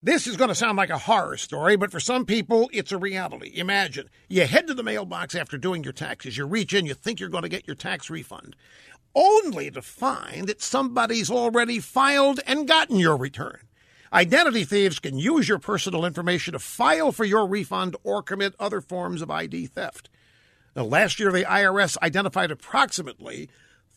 This is going to sound like a horror story, but for some people, it's a reality. Imagine you head to the mailbox after doing your taxes. You reach in, you think you're going to get your tax refund, only to find that somebody's already filed and gotten your return. Identity thieves can use your personal information to file for your refund or commit other forms of ID theft. Now, last year, the IRS identified approximately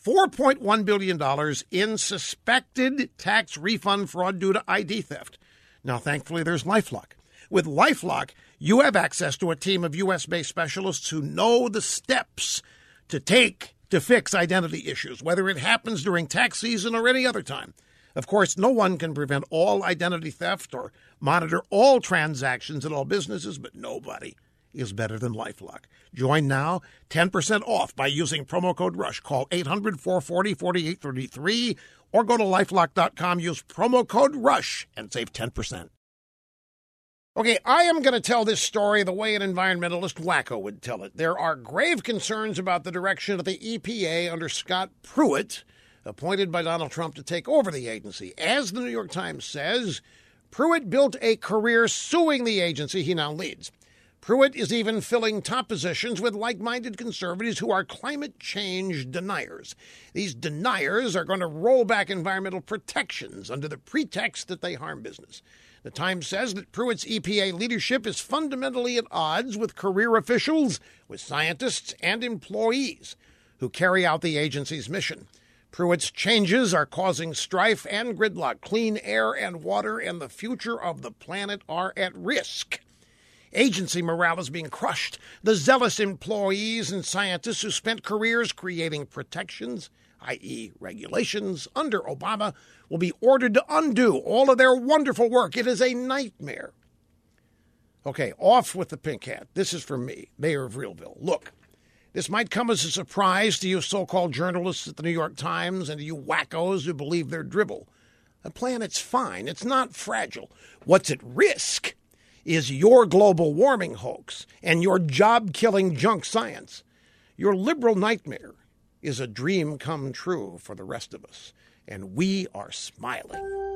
$4.1 billion in suspected tax refund fraud due to ID theft. Now, thankfully, there's Lifelock. With Lifelock, you have access to a team of U.S. based specialists who know the steps to take to fix identity issues, whether it happens during tax season or any other time. Of course, no one can prevent all identity theft or monitor all transactions at all businesses, but nobody is better than Lifelock. Join now, 10% off by using promo code RUSH. Call 800 440 4833 or go to lifelock.com, use promo code RUSH, and save 10%. Okay, I am going to tell this story the way an environmentalist wacko would tell it. There are grave concerns about the direction of the EPA under Scott Pruitt, appointed by Donald Trump to take over the agency. As the New York Times says, Pruitt built a career suing the agency he now leads. Pruitt is even filling top positions with like minded conservatives who are climate change deniers. These deniers are going to roll back environmental protections under the pretext that they harm business. The Times says that Pruitt's EPA leadership is fundamentally at odds with career officials, with scientists, and employees who carry out the agency's mission. Pruitt's changes are causing strife and gridlock. Clean air and water and the future of the planet are at risk. Agency morale is being crushed. The zealous employees and scientists who spent careers creating protections, i.e., regulations, under Obama, will be ordered to undo all of their wonderful work. It is a nightmare. Okay, off with the pink hat. This is from me, Mayor of Realville. Look, this might come as a surprise to you so called journalists at the New York Times and to you wackos who believe their dribble. The planet's fine, it's not fragile. What's at risk is your global warming hoax and your job killing junk science. Your liberal nightmare is a dream come true for the rest of us, and we are smiling.